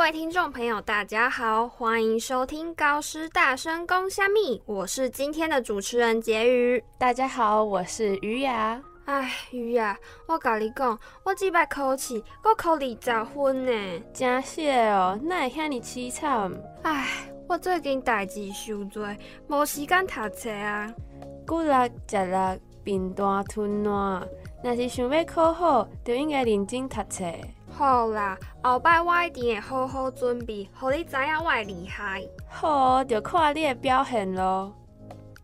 位听众朋友，大家好，欢迎收听高师大声公虾米，我是今天的主持人婕妤。大家好，我是于雅。哎，于雅，我甲你讲，我即摆考试，我考二十分呢，真谢哦，哪会遐尼凄惨？哎，我最近代志伤多，无时间读册啊。骨力食力，病大吞烂，若是想要考好，就应该认真读册。好啦，后摆我一定会好好准备，互你知影我的厉害。好，就看你的表现咯。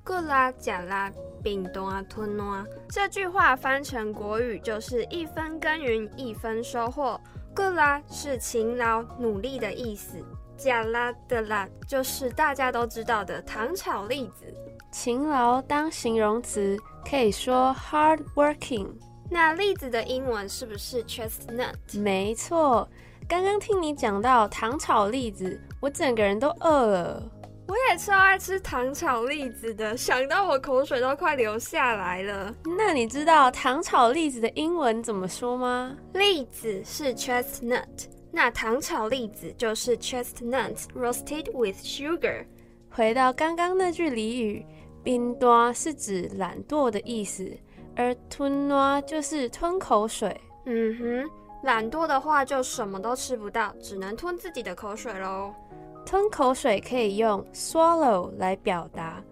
骨力食力，病大吞烂。这句话翻成国语就是一分耕耘一分收获。骨力是勤劳努力的意思，食力的啦就是大家都知道的糖炒栗子。勤劳当形容词，可以说 hard working。那栗子的英文是不是 chestnut？没错，刚刚听你讲到糖炒栗子，我整个人都饿了。我也超爱吃糖炒栗子的，想到我口水都快流下来了。那你知道糖炒栗子的英文怎么说吗？栗子是 chestnut，那糖炒栗子就是 chestnuts roasted with sugar。回到刚刚那句俚语，冰端是指懒惰的意思。而吞喏就是吞口水，嗯哼，懒惰的话就什么都吃不到，只能吞自己的口水喽。吞口水可以用 swallow 来表达。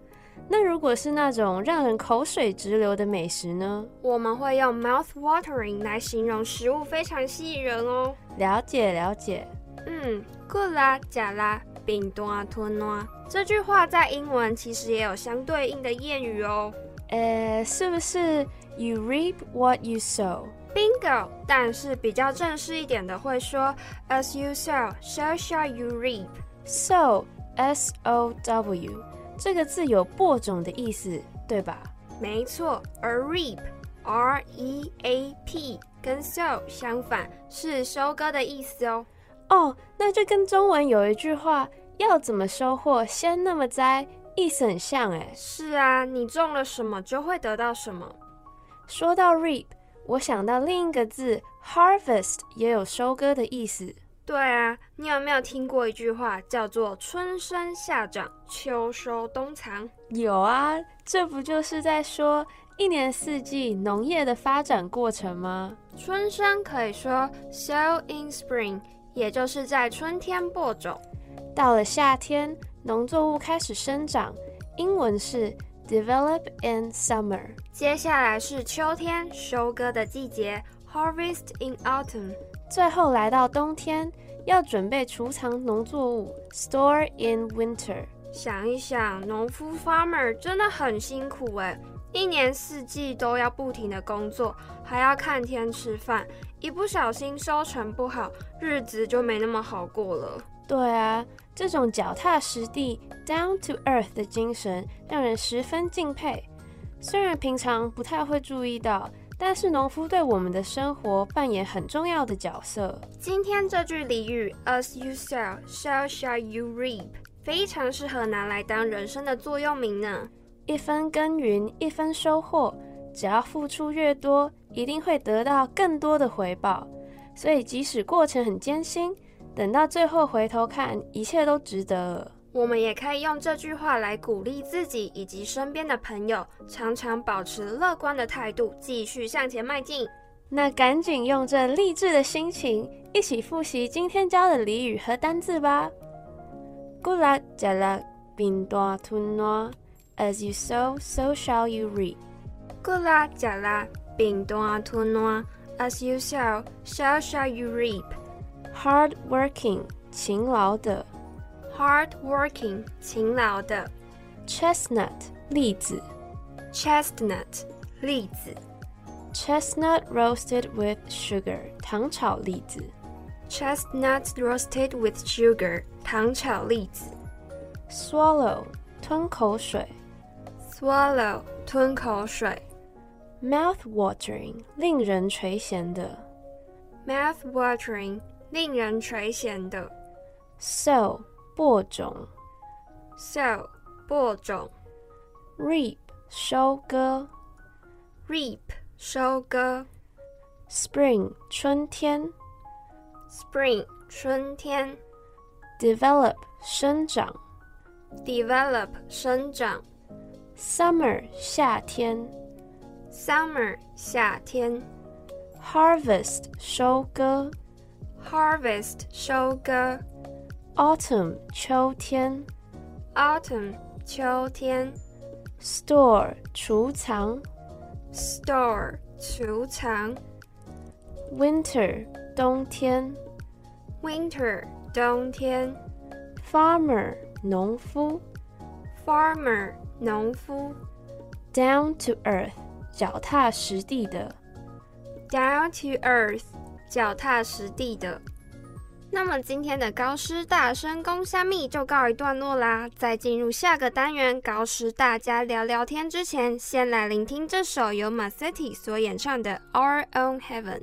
那如果是那种让人口水直流的美食呢？我们会用 mouth watering 来形容食物非常吸引人哦。了解了解。嗯，good 啦，假啦，饼端吞喏。这句话在英文其实也有相对应的谚语哦。呃，是不是 you reap what you sow？Bingo！但是比较正式一点的会说 as you sow, so shall you reap。sow，s o w，这个字有播种的意思，对吧？没错，而 reap，r e a p，跟 sow 相反，是收割的意思哦。哦，那就跟中文有一句话，要怎么收获，先那么栽。意思很像哎，是啊，你种了什么就会得到什么。说到 reap，我想到另一个字 harvest 也有收割的意思。对啊，你有没有听过一句话叫做春生夏长，秋收冬藏？有啊，这不就是在说一年四季农业的发展过程吗？春生可以说 sow in spring，也就是在春天播种。到了夏天。农作物开始生长，英文是 develop in summer。接下来是秋天，收割的季节，harvest in autumn。最后来到冬天，要准备储藏农作物，store in winter。想一想，农夫 farmer 真的很辛苦哎，一年四季都要不停的工作，还要看天吃饭，一不小心收成不好，日子就没那么好过了。对啊。这种脚踏实地、down to earth 的精神让人十分敬佩。虽然平常不太会注意到，但是农夫对我们的生活扮演很重要的角色。今天这句俚语，As you sow, so shall you reap，非常适合拿来当人生的座右铭呢。一分耕耘一分收获，只要付出越多，一定会得到更多的回报。所以即使过程很艰辛。等到最后回头看，一切都值得。我们也可以用这句话来鼓励自己以及身边的朋友，常常保持乐观的态度，继续向前迈进。那赶紧用这励志的心情，一起复习今天教的俚语和单字吧。Good luck，加拉并大吞烂。As you sow, so shall you reap. 过啦，食啦，并大吞烂。As you sow, so shall you reap. Hard working, 勤劳的。Hard working, 勤劳的。Chestnut, 栗子。Chestnut, 栗子。Chestnut roasted with sugar, 糖炒栗子。Chestnut roasted with sugar, 糖炒栗子。Swallow, 吞口水。Swallow, 吞口水。Mouth watering, 令人垂涎的。Mouth watering, 令人垂涎的。Sow, 播种。Sow, 播种。Reap, 收割。Reap, 收割。Spring, 春天。Spring, 春天。Develop, 生长。Develop, 生长。Summer, 夏天。Summer, 夏天。Harvest, 收割。Harvest, 收割。Autumn, 秋天。Autumn, 秋天。Store, 储藏。Store, 储藏。Winter, 冬天。Winter, 冬天。Farmer, 农夫。 Farmer, 农夫。 Down to earth, 脚踏实地的。 Down to earth, 脚踏实地的。那么今天的高师大声公虾米就告一段落啦。在进入下个单元高师大家聊聊天之前，先来聆听这首由 Massetti 所演唱的《Our Own Heaven》。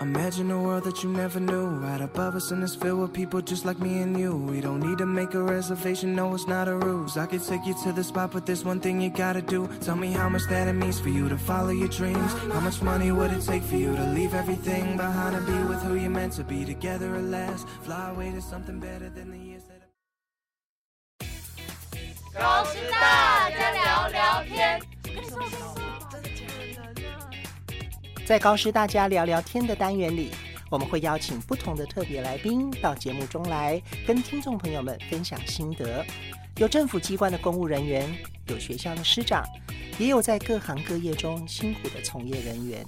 Imagine a world that you never knew. Right above us, and it's filled with people just like me and you. We don't need to make a reservation, no, it's not a ruse. I could take you to the spot, but there's one thing you gotta do. Tell me how much that it means for you to follow your dreams. How much money would it take for you to leave everything behind and be with who you're meant to be together at last? Fly away to something better than the years that. 高师大家聊聊天。 在高师大家聊聊天的单元里，我们会邀请不同的特别来宾到节目中来，跟听众朋友们分享心得。有政府机关的公务人员，有学校的师长，也有在各行各业中辛苦的从业人员。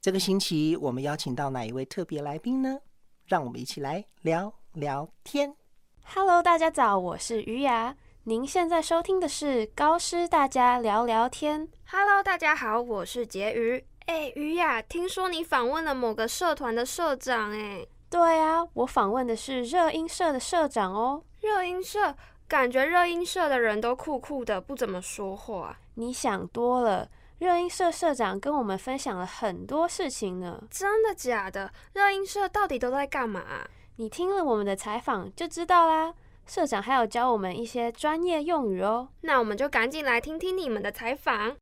这个星期我们邀请到哪一位特别来宾呢？让我们一起来聊聊天。Hello，大家早，我是于雅。您现在收听的是高师大家聊聊天。Hello，大家好，我是婕妤。哎，于雅，听说你访问了某个社团的社长，哎，对啊，我访问的是热音社的社长哦。热音社，感觉热音社的人都酷酷的，不怎么说话。你想多了，热音社社长跟我们分享了很多事情呢。真的假的？热音社到底都在干嘛啊？你听了我们的采访就知道啦。社长还有教我们一些专业用语哦。那我们就赶紧来听听你们的采访。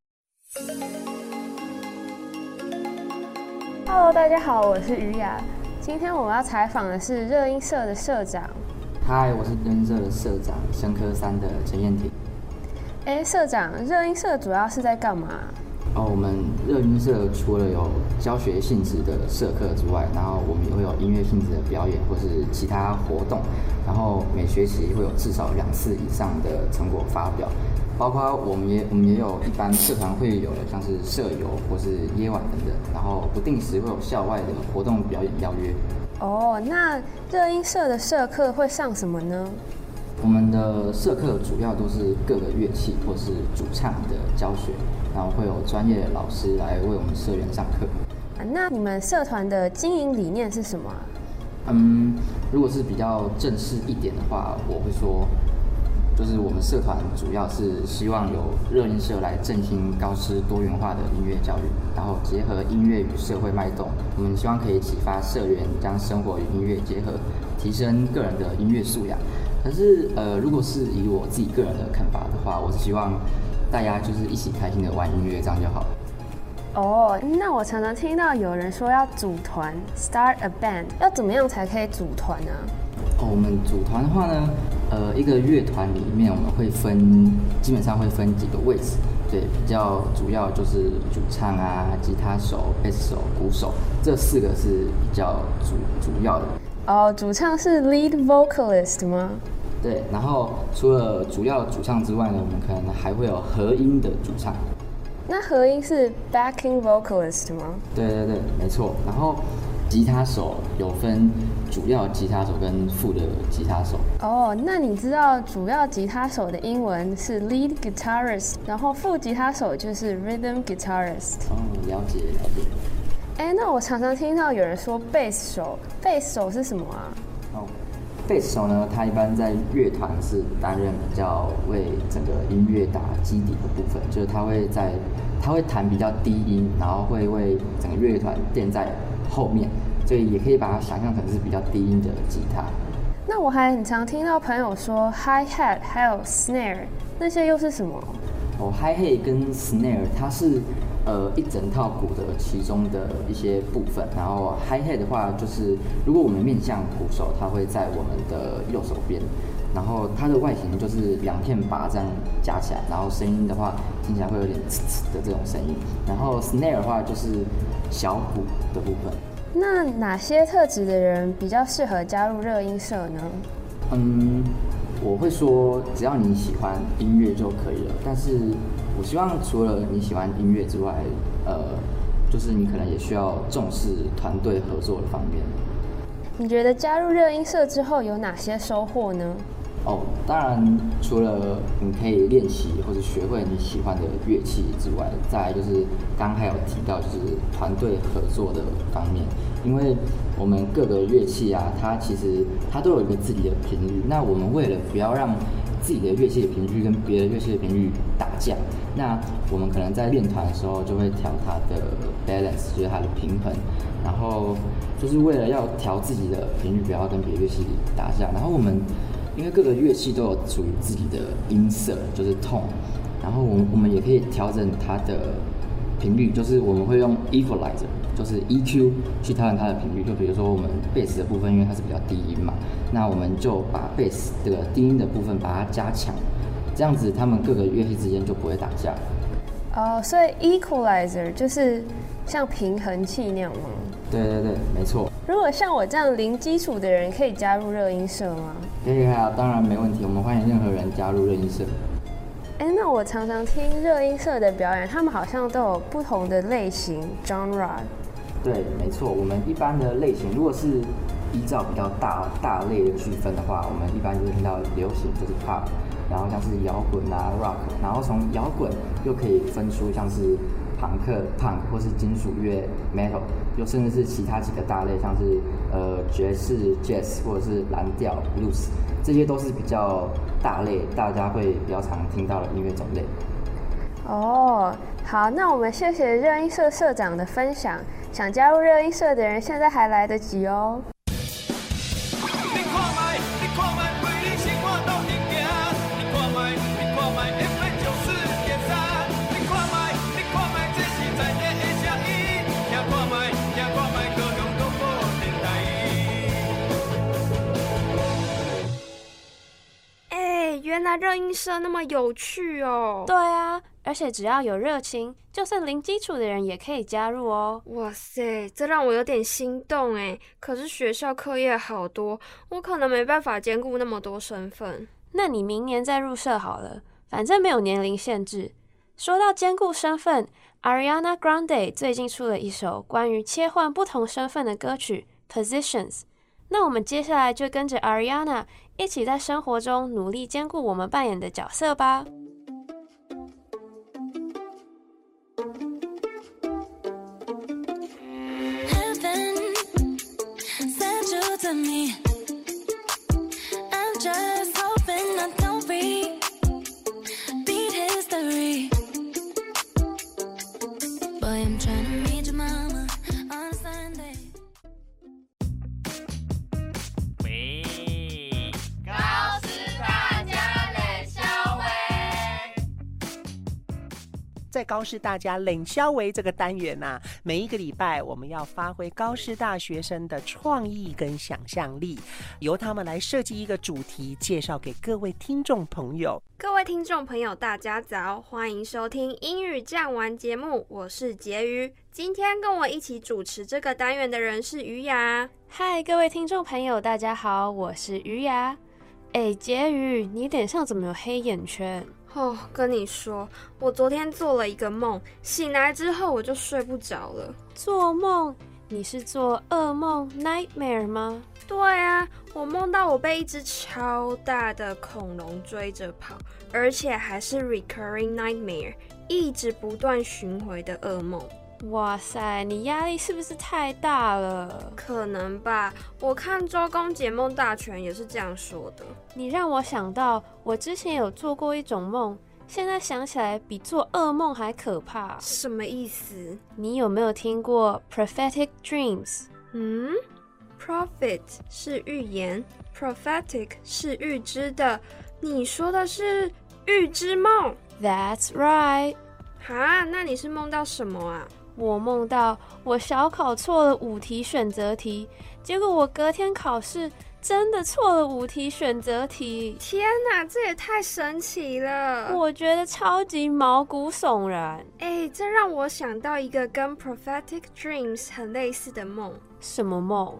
Hello，大家好，我是于雅。今天我们要采访的是热音社的社长。嗨，我是热音社的社长生科三的陈燕婷。哎，社长，热音社主要是在干嘛？哦，我们热音社除了有教学性质的社课之外，然后我们也会有音乐性质的表演或是其他活动，然后每学期会有至少两次以上的成果发表，包括我们也我们也有一般社团会有的，像是社游或是夜晚等等，然后不定时会有校外的活动表演邀约。哦，那热音社的社课会上什么呢？我们的社课主要都是各个乐器或是主唱的教学，然后会有专业的老师来为我们社员上课。啊那你们社团的经营理念是什么啊？嗯，如果是比较正式一点的话，我会说，就是我们社团主要是希望有热音社来振兴高师多元化的音乐教育，然后结合音乐与社会脉动，我们希望可以启发社员将生活与音乐结合，提升个人的音乐素养。可是，呃，如果是以我自己个人的看法的话，我是希望大家就是一起开心的玩音乐，这样就好了。哦，那我常常听到有人说要组团 （start a band），要怎么样才可以组团啊？哦，我们组团的话呢，呃，一个乐团里面我们会分，基本上会分几个位置。对，比较主要就是主唱啊、吉他手、贝斯手、鼓手，这四个是比较主主要的。哦，主唱是 lead vocalist 吗？对，然后除了主要主唱之外呢，我们可能还会有合音的主唱。那合音是 backing vocalist 吗？对对对，没错。然后吉他手有分主要吉他手跟副的吉他手。哦，那你知道主要吉他手的英文是 lead guitarist，然后副吉他手就是 rhythm guitarist。哦，了解了解。哎，那我常常听到有人说贝斯手，贝斯手是什么啊？哦，贝斯手呢，他一般在乐团是担任比较为整个音乐打基底的部分，就是他会在他会弹比较低音，然后会为整个乐团垫在后面，所以也可以把它想象成是比较低音的吉他。那我还很常听到朋友说 high hat 还有 snare，那些又是什么？哦 high hat 跟 snare 它是呃一整套鼓的其中的一些部分，然后 hi hat 的话就是如果我们面向鼓手，它会在我们的右手边，然后它的外形就是两片把这样夹起来，然后声音的话听起来会有点呲呲的这种声音，然后 snare 的话就是小鼓的部分。那哪些特质的人比较适合加入热音社呢？嗯，我会说只要你喜欢音乐就可以了。但是我希望除了你喜欢音乐之外，呃，就是你可能也需要重视团队合作的方面。你觉得加入热音社之后有哪些收获呢？哦，当然除了你可以练习或者学会你喜欢的乐器之外，再就是刚刚还有提到就是团队合作的方面，因为我们各个乐器啊，它其实它都有一个自己的频率。那我们为了不要让自己的乐器的频率跟别的乐器的频率打架，那我们可能在练团的时候就会调它的 balance，就是它的平衡，然后就是为了要调自己的频率，不要跟别的乐器打架，然后我们。因为各个乐器都有属于自己的音色，就是 tone，然后我们我们也可以调整它的频率，就是我们会用 equalizer，就是 EQ 去调整它的频率。就比如说我们贝斯的部分，因为它是比较低音嘛，那我们就把贝斯这个低音的部分把它加强，这样子他们各个乐器之间就不会打架。哦，所以 equalizer 就是像平衡器那样吗？对对对，没错。如果像我这样零基础的人，可以加入热音社吗？可以啊，当然没问题。我们欢迎任何人加入热音社。哎，那我常常听热音社的表演，他们好像都有不同的类型 genre。对，没错。我们一般的类型，如果是依照比较大大类的区分的话，我们一般就会听到流行就是 pop，然后像是摇滚啊 rock，然后从摇滚又可以分出像是。朋克、punk 或是金属乐 metal，又甚至是其他几个大类，像是呃爵士 jazz 或者是蓝调 blues，这些都是比较大类，大家会比较常听到的音乐种类。哦，好，那我们谢谢热音社社长的分享。想加入热音社的人，现在还来得及哦。原来热音社那么有趣哦！对啊，而且只要有热情，就算零基础的人也可以加入哦。哇塞，这让我有点心动哎！可是学校课业好多，我可能没办法兼顾那么多身份。那你明年再入社好了，反正没有年龄限制。说到兼顾身份，Ariana Grande 最近出了一首关于切换不同身份的歌曲《Positions》。那我们接下来就跟着 Ariana。一起在生活中努力兼顾我们扮演的角色吧。高师大家冷消维这个单元呐、每一个礼拜我们要发挥高师大学生的创意跟想象力，由他们来设计一个主题，介绍给各位听众朋友。各位听众朋友，大家早，欢迎收听英语讲完节目，我是婕妤。今天跟我一起主持这个单元的人是于雅。嗨，各位听众朋友，大家好，我是于雅。哎，婕妤，你脸上怎么有黑眼圈？哦，跟你说，我昨天做了一个梦，醒来之后我就睡不着了。做梦？你是做噩梦 （nightmare） 吗？对啊，我梦到我被一只超大的恐龙追着跑，而且还是 recurring nightmare，一直不断巡回的噩梦。哇塞，你压力是不是太大了？可能吧，我看周公解梦大全也是这样说的。你让我想到，我之前有做过一种梦，现在想起来比做噩梦还可怕。什么意思？你有没有听过 prophetic dreams？嗯，prophet 是预言，prophetic 是预知的。你说的是预知梦？That's right。哈，那你是梦到什么啊？我梦到我小考错了五题选择题，结果我隔天考试真的错了五题选择题。天哪，这也太神奇了！我觉得超级毛骨悚然。哎，这让我想到一个跟 prophetic dreams 很类似的梦。什么梦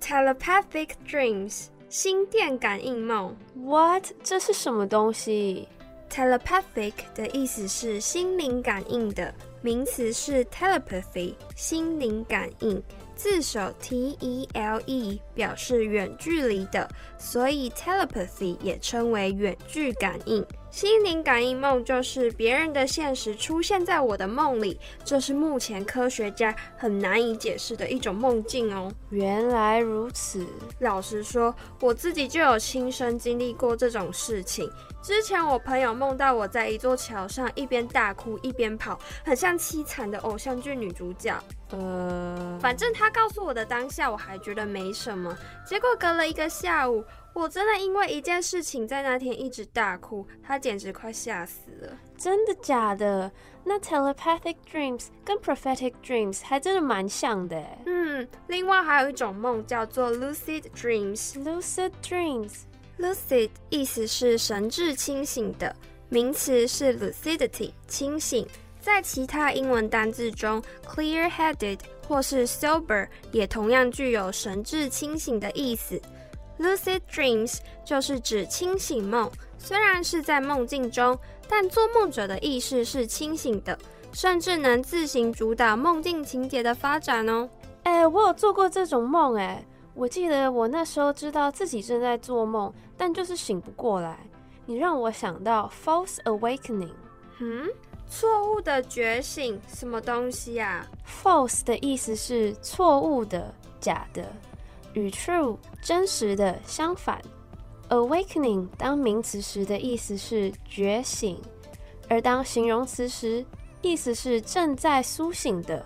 ？telepathic dreams，心电感应梦。What？这是什么东西？telepathic 的意思是心灵感应的。名词是 telepathy，心灵感应，字首 T E L E 表示远距离的，所以 telepathy 也称为远距感应。心灵感应梦就是别人的现实出现在我的梦里，这是目前科学家很难以解释的一种梦境哦。原来如此，老实说，我自己就有亲身经历过这种事情。之前我朋友梦到我在一座桥上一边大哭一边跑，很像凄惨的偶像剧女主角。呃，反正他告诉我的当下，我还觉得没什么。结果隔了一个下午，我真的因为一件事情在那天一直大哭，他简直快吓死了。真的假的？那 telepathic dreams 跟 prophetic dreams 还真的蛮像的。嗯，另外还有一种梦叫做 lucid dreams。lucid dreams。lucid 意思是神志清醒的，名词是 lucidity 清醒。在其他英文单字中，clear-headed 或是 sober 也同样具有神志清醒的意思。Lucid dreams 就是指清醒梦，虽然是在梦境中，但做梦者的意识是清醒的，甚至能自行主导梦境情节的发展哦。哎，我有做过这种梦，哎，我记得我那时候知道自己正在做梦，但就是醒不过来。你让我想到 false awakening，嗯。错误的觉醒，什么东西啊？False 的意思是错误的、假的，与 true 真实的相反。Awakening 当名词时的意思是觉醒，而当形容词时，意思是正在苏醒的。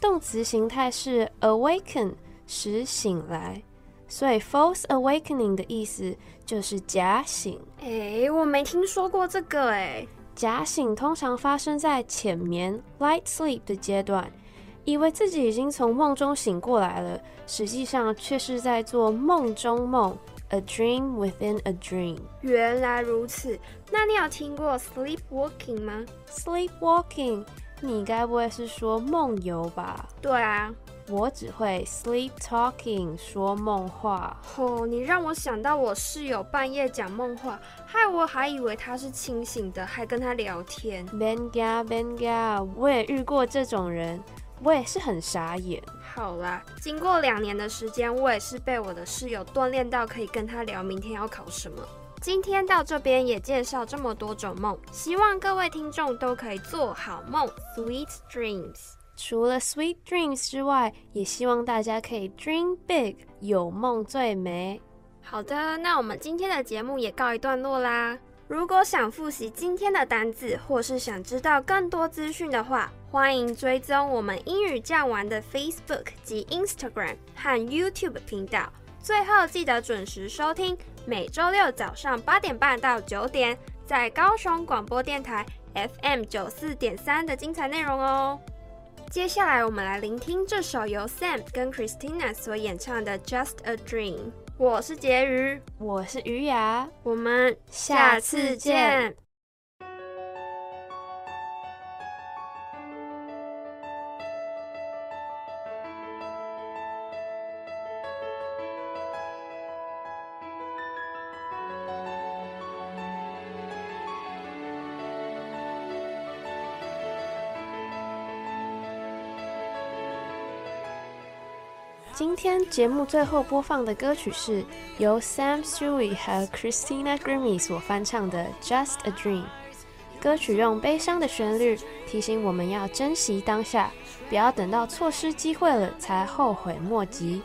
动词形态是 awaken，使醒来，所以 false awakening 的意思就是假醒。诶，我没听说过这个诶。假醒通常发生在浅眠 （light sleep） 的阶段，以为自己已经从梦中醒过来了，实际上却是在做梦中梦 （a dream within a dream）。原来如此，那你有听过 sleepwalking 吗？sleepwalking，你该不会是说梦游吧？对啊。我只会 sleep talking 说梦话。哦，你让我想到我室友半夜讲梦话，害我还以为他是清醒的，还跟他聊天。Benga Benga，我也遇过这种人，我也是很傻眼。好啦，经过两年的时间，我也是被我的室友锻炼到可以跟他聊明天要考什么。今天到这边也介绍这么多种梦，希望各位听众都可以做好梦，Sweet Dreams。除了 sweet dreams 之外，也希望大家可以 dream big，有梦最美。好的，那我们今天的节目也告一段落啦。如果想复习今天的单字，或是想知道更多资讯的话，欢迎追踪我们英语酱玩的 Facebook 及 Instagram 和 YouTube 频道。最后记得准时收听，每周六早上八点半到九点，在高雄广播电台。FM 九四点三的精彩内容哦。接下来，我们来聆听这首由 Sam 跟 Christina 所演唱的《Just a Dream》。我是婕妤，我是鱼雅，我们下次见。今天节目最后播放的歌曲是由 Sam s u i 和 Christina Grimmie 所翻唱的《Just a Dream》。歌曲用悲伤的旋律提醒我们要珍惜当下，不要等到错失机会了才后悔莫及。